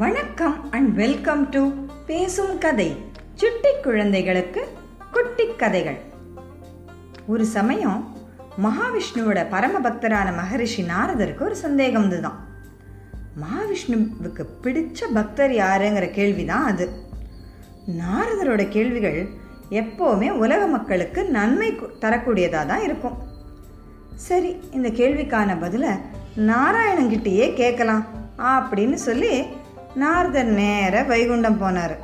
வணக்கம் and welcome to பேசும் கதை சுட்டி குழந்தைகளுக்கு குட்டி கதைகள். ஒரு சமயம் மகாவிஷ்ணுவோட பரம பக்தரான மகரிஷி நாரதருக்கு ஒரு சந்தேகம் இருந்துதான் மகாவிஷ்ணுவுக்கு பிடிச்ச பக்தர் யாருங்கிற கேள்விதான் அது. நாரதரோட கேள்விகள் எப்போவுமே உலக மக்களுக்கு நன்மை தரக்கூடியதாக தரக்கூடியதா தான் இருக்கும். சரி இந்த கேள்விக்கான பதிலை நாராயணங்கிட்டயே கேட்கலாம் அப்படின்னு சொல்லி நாரதர் நேர வைகுண்டம் போனார்.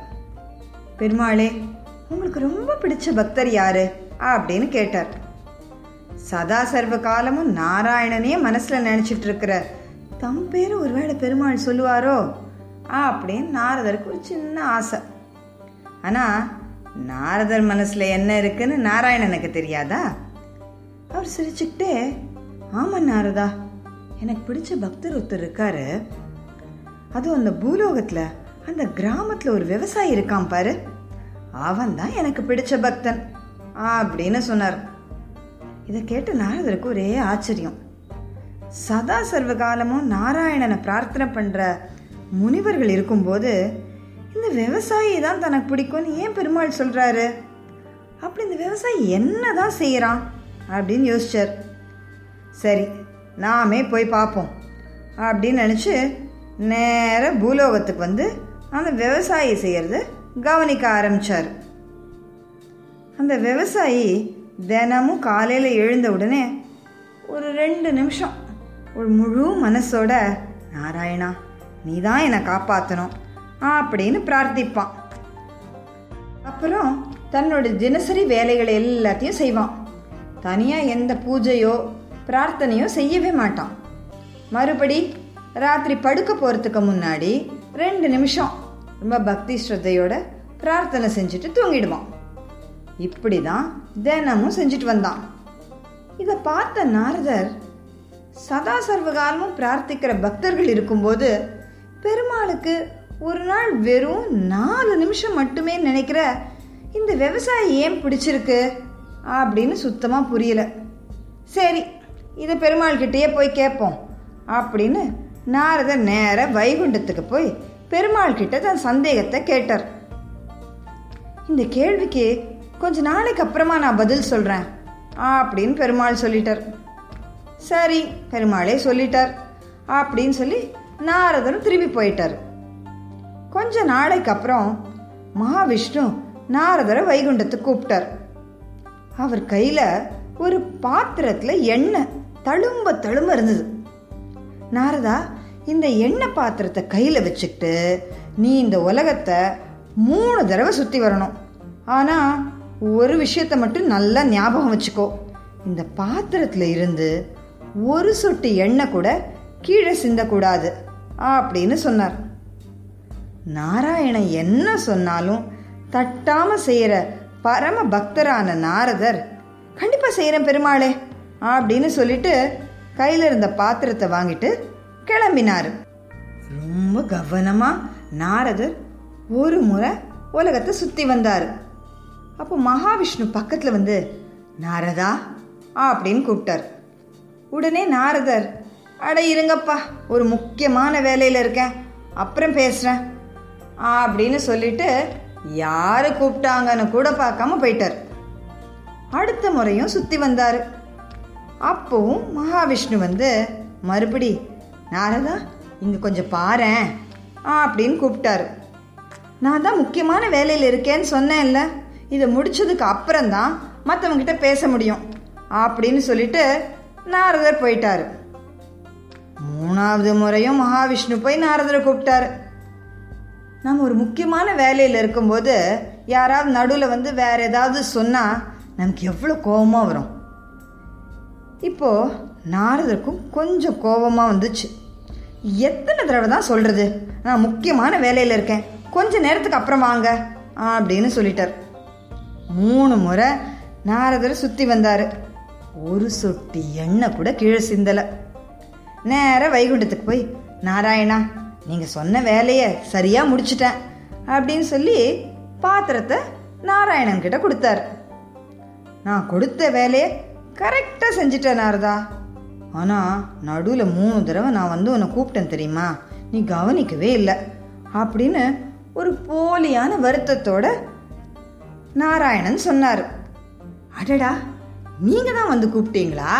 பெருமாளே உங்களுக்கு ரொம்ப பிடிச்ச பக்தர் யாரு? அப்படின்னு கேட்டார். சதா சர்வ காலமும் நாராயணனே மனசுல நினைச்சிட்டு இருக்கிற தம் பேர் ஒருவேளை பெருமாள் சொல்லுவாரோ? அப்படின்னு நாரதருக்கு ஒரு சின்ன ஆசை. ஆனா நாரதர் மனசுல என்ன இருக்குன்னு நாராயணனுக்கு தெரியாதா? அவர் சிரிச்சுக்கிட்டே ஆமா நாரதா. எனக்கு பிடிச்ச பக்தர் ஒருத்தர் இருக்காரு. அதுவும் அந்த பூலோகத்தில் அந்த கிராமத்தில் ஒரு விவசாயி இருக்கான் பாரு. அவன் தான் எனக்கு பிடிச்ச பக்தன் அப்படின்னு சொன்னார். இதை கேட்டு நாரதருக்கு ஒரே ஆச்சரியம். சதா சர்வ காலமும் நாராயணனை பிரார்த்தனை பண்ணுற முனிவர்கள் இருக்கும்போது இந்த விவசாயி தான் தனக்கு பிடிக்கும்னு ஏன் பெருமாள் சொல்கிறாரு அப்படி இந்த விவசாயி என்ன தான் செய்கிறான் அப்படின்னு யோசிச்சார். சரி நாமே போய் பார்ப்போம் அப்படின்னு நினச்சி நேர பூலோகத்துக்கு வந்து அந்த விவசாயி செய்கிறத கவனிக்க ஆரம்பிச்சார். அந்த விவசாயி தினமும் காலையில் எழுந்த உடனே ஒரு ரெண்டு நிமிஷம் ஒரு முழு மனசோட நாராயணா நீ தான் என்னை காப்பாற்றணும் அப்படின்னு பிரார்த்திப்பான். அப்புறம் தன்னோட தினசரி வேலைகளை எல்லாத்தையும் செய்வான். தனியாக எந்த பூஜையோ பிரார்த்தனையோ செய்யவே மாட்டான். மறுபடி ராத்திரி படுக்க போகிறதுக்கு முன்னாடி ரெண்டு நிமிஷம். ரொம்ப பக்தி ஸ்ரத்தையோட பிரார்த்தனை செஞ்சுட்டு தூங்கிடுவான் இப்படி தான் தினமும் செஞ்சுட்டு வந்தான். இதை பார்த்த நாரதர் சதா சர்வகாலமும் பிரார்த்திக்கிற பக்தர்கள் இருக்கும்போது பெருமாளுக்கு ஒரு நாள் வெறும் நாலு நிமிஷம் மட்டுமே நினைக்கிற இந்த விவசாயி ஏன் பிடிச்சிருக்கு? அப்படின்னு சுத்தமாக புரியல. சரி இதை பெருமாள் கிட்டேயே போய் கேட்போம் அப்படின்னு நாரதர் நேர வைகுண்டத்துக்கு போய் பெருமாள் கிட்ட தன் சந்தேகத்தை கேட்டார். இந்த கேள்விக்கு கொஞ்ச நாளைக்கு அப்புறமா நான் பதில் சொல்கிறேன் அப்படின்னு பெருமாள் சொல்லிட்டார். சரி பெருமாளே சொல்லிட்டார் அப்படின்னு சொல்லி நாரதரும் திரும்பி போயிட்டார். கொஞ்ச நாளைக்கு அப்புறம் மகாவிஷ்ணு நாரதரை வைகுண்டத்துக்கு கூப்பிட்டார். அவர் கையில் ஒரு பாத்திரத்தில் எண்ணெய் தழும்ப தழும்ப இருந்தது. நாரதா இந்த எண்ணெய் பாத்திரத்தை கையில் வச்சுக்கிட்டு நீ இந்த உலகத்தை மூணு தடவை சுற்றி வரணும். ஆனால் ஒரு விஷயத்தை மட்டும் நல்லா ஞாபகம் வச்சுக்கோ. இந்த பாத்திரத்தில் இருந்து ஒரு சொட்டு எண்ணெய் கூட கீழே சிந்தக்கூடாது அப்படின்னு சொன்னார். நாராயணன் என்ன சொன்னாலும் தட்டாம செய்யற பரம பக்தரான நாரதர் கண்டிப்பா செய்கிறேன் பெருமாளே அப்படின்னு சொல்லிட்டு கையில இருந்த பாத்திரத்தை வாங்கிட்டு கிளம்பினார். ரொம்ப கவனமா நாரதர் ஒரு முறை உலகத்தை சுத்தி வந்தார். அப்போ மகாவிஷ்ணு பக்கத்துல வந்து நாரதா அப்படின்னு கூப்பிட்டார். உடனே நாரதர் அட இருங்கப்பா ஒரு முக்கியமான வேலையில் இருக்கேன். அப்புறம் பேசுகிறேன் அப்படின்னு சொல்லிட்டு யாரு கூப்பிட்டாங்கன்னு கூட பார்க்காம போயிட்டார். அடுத்த முறையும் சுற்றி வந்தார். அப்போவும் மகாவிஷ்ணு வந்து மறுபடி நாரதா இங்கே கொஞ்சம் பாரேன். அப்படின்னு கூப்பிட்டாரு. நான் தான் முக்கியமான வேலையில் இருக்கேன்னு சொன்னேன்ல. இதை முடிச்சதுக்கு அப்புறம்தான் மற்றவங்கிட்ட பேச முடியும். அப்படின்னு சொல்லிட்டு நாரதர் போயிட்டாரு. மூணாவது முறையும் மகாவிஷ்ணு போய் நாரதரை கூப்பிட்டாரு. நம்ம ஒரு முக்கியமான வேலையில் இருக்கும்போது யாராவது நடுவில் வந்து வேற ஏதாவது சொன்னால் நமக்கு எவ்வளோ கோபமாக வரும். இப்போது நாரதருக்கும் கொஞ்சம் கோபமாக வந்துச்சு. எத்தனை தடவை தான் சொல்கிறது நான் முக்கியமான வேலையில் இருக்கேன். கொஞ்ச நேரத்துக்கு அப்புறம் வாங்க அப்படின்னு சொல்லிட்டார். மூணு முறை நாரதர் சுற்றி வந்தார். ஒரு சொட்டி எண்ணெய் கூட கீழே சிந்தலை. நேராக வைகுண்டத்துக்கு போய் நாராயணா நீங்கள் சொன்ன வேலையை சரியாக முடிச்சிட்டேன் அப்படின்னு சொல்லி பாத்திரத்தை நாராயணன் கிட்ட கொடுத்தாரு. நான் கொடுத்த வேலையை கரெக்டாக செஞ்சுட்டேன் நாரதா. ஆனால் நடுவில் மூணு தடவை நான் வந்து உன்னை கூப்பிட்டேன் தெரியுமா? நீ கவனிக்கவே இல்லை. அப்படின்னு ஒரு போலியான வருத்தத்தோட நாராயணன் சொன்னார். அடடா நீங்கள் தான் வந்து கூப்பிட்டீங்களா?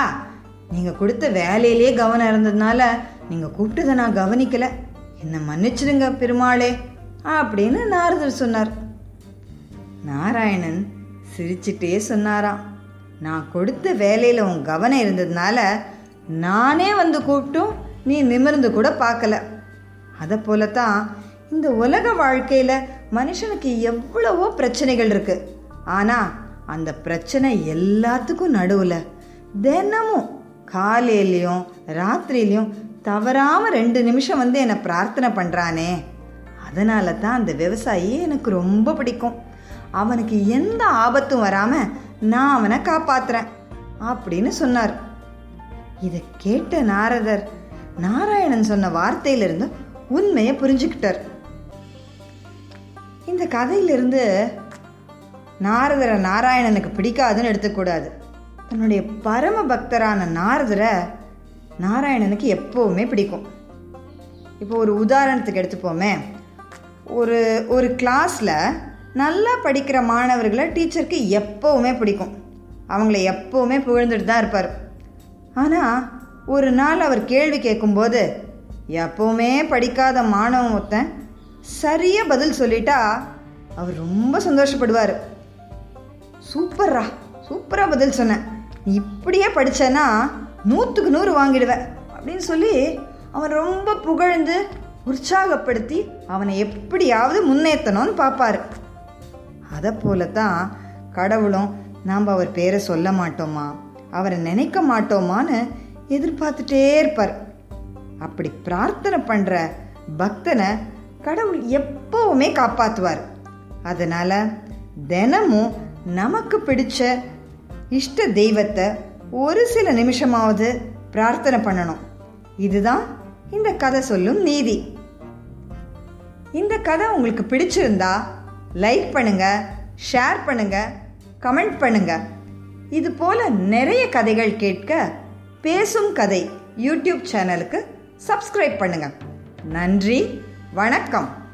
நீங்கள் கொடுத்த வேலையிலே கவனம் இருந்ததுனால நீங்கள் கூப்பிட்டதை நான் கவனிக்கல. என்ன மன்னிச்சிடுங்க பெருமாளே அப்படின்னு நாரதர் சொன்னார். நாராயணன் சிரிச்சிட்டே சொன்னாராம். நான் கொடுத்த வேலையில் உன் கவனம் இருந்ததுனால நானே வந்து கூப்பிட்டும் நீ நிமிர்ந்து கூட பார்க்கல. அதை போலத்தான் இந்த உலக வாழ்க்கையில் மனுஷனுக்கு எவ்வளவோ பிரச்சனைகள் இருக்கு. ஆனால் அந்த பிரச்சனை எல்லாத்துக்கும் நடுவில் தினமும் காலையிலையும் ராத்திரிலையும் தவறாமல் ரெண்டு நிமிஷம் வந்து என்னை பிரார்த்தனை பண்ணுறானே அதனால தான் அந்த விவசாயி எனக்கு ரொம்ப பிடிக்கும். அவனுக்கு எந்த ஆபத்தும் வராமல் நான் அவனை காப்பாத்துறேன் அப்படின்னு சொன்னார். இதை கேட்ட நாரதர் நாராயணன் சொன்ன வார்த்தையிலிருந்து உண்மையை புரிஞ்சுக்கிட்டார். இந்த கதையிலிருந்து நாரதரை நாராயணனுக்கு பிடிக்காதுன்னு எடுத்துக்கூடாது. தன்னுடைய பரம பக்தரான நாரதரை நாராயணனுக்கு எப்போவுமே பிடிக்கும். இப்போ ஒரு உதாரணத்துக்கு எடுத்துப்போமே. ஒரு ஒரு கிளாஸில் நல்லா படிக்கிற மாணவர்களை டீச்சருக்கு எப்போவுமே பிடிக்கும். அவங்கள எப்போவுமே புகழ்ந்துட்டு தான் இருப்பார். ஆனால் ஒரு நாள் அவர் கேள்வி கேட்கும்போது எப்போவுமே படிக்காத மாணவன் ஒருத்தன் சரியாக பதில் சொல்லிட்டா அவர் ரொம்ப சந்தோஷப்படுவார். சூப்பர்ரா சூப்பராக பதில் சொன்னேன். இப்படியே படித்தேன்னா நூற்றுக்கு நூறு வாங்கிடுவேன். அப்படின்னு சொல்லி அவன் ரொம்ப புகழ்ந்து உற்சாகப்படுத்தி அவனை எப்படியாவது முன்னேற்றணும்னு பார்ப்பாரு அதை போல தான் கடவுளும் நாம் அவர் பேரை சொல்ல மாட்டோமா? அவரை நினைக்க மாட்டோமான்னு எதிர்பார்த்துட்டே இருப்பார். அப்படி பிரார்த்தனை பண்ணுற பக்தனை கடவுள் எப்பவுமே காப்பாற்றுவார் அதனால் தினமும் நமக்கு பிடிச்ச இஷ்ட தெய்வத்தை ஒரு சில நிமிஷமாவது பிரார்த்தனை பண்ணணும். இதுதான் இந்த கதை சொல்லும் நீதி. இந்த கதை உங்களுக்கு பிடிச்சிருந்தா லைக் பண்ணுங்க ஷேர் பண்ணுங்க கமெண்ட் பண்ணுங்கள் இது போல நிறைய கதைகள் கேட்க பேசும் கதை யூடியூப் சேனலுக்கு சப்ஸ்கிரைப் பண்ணுங்க. நன்றி வணக்கம்.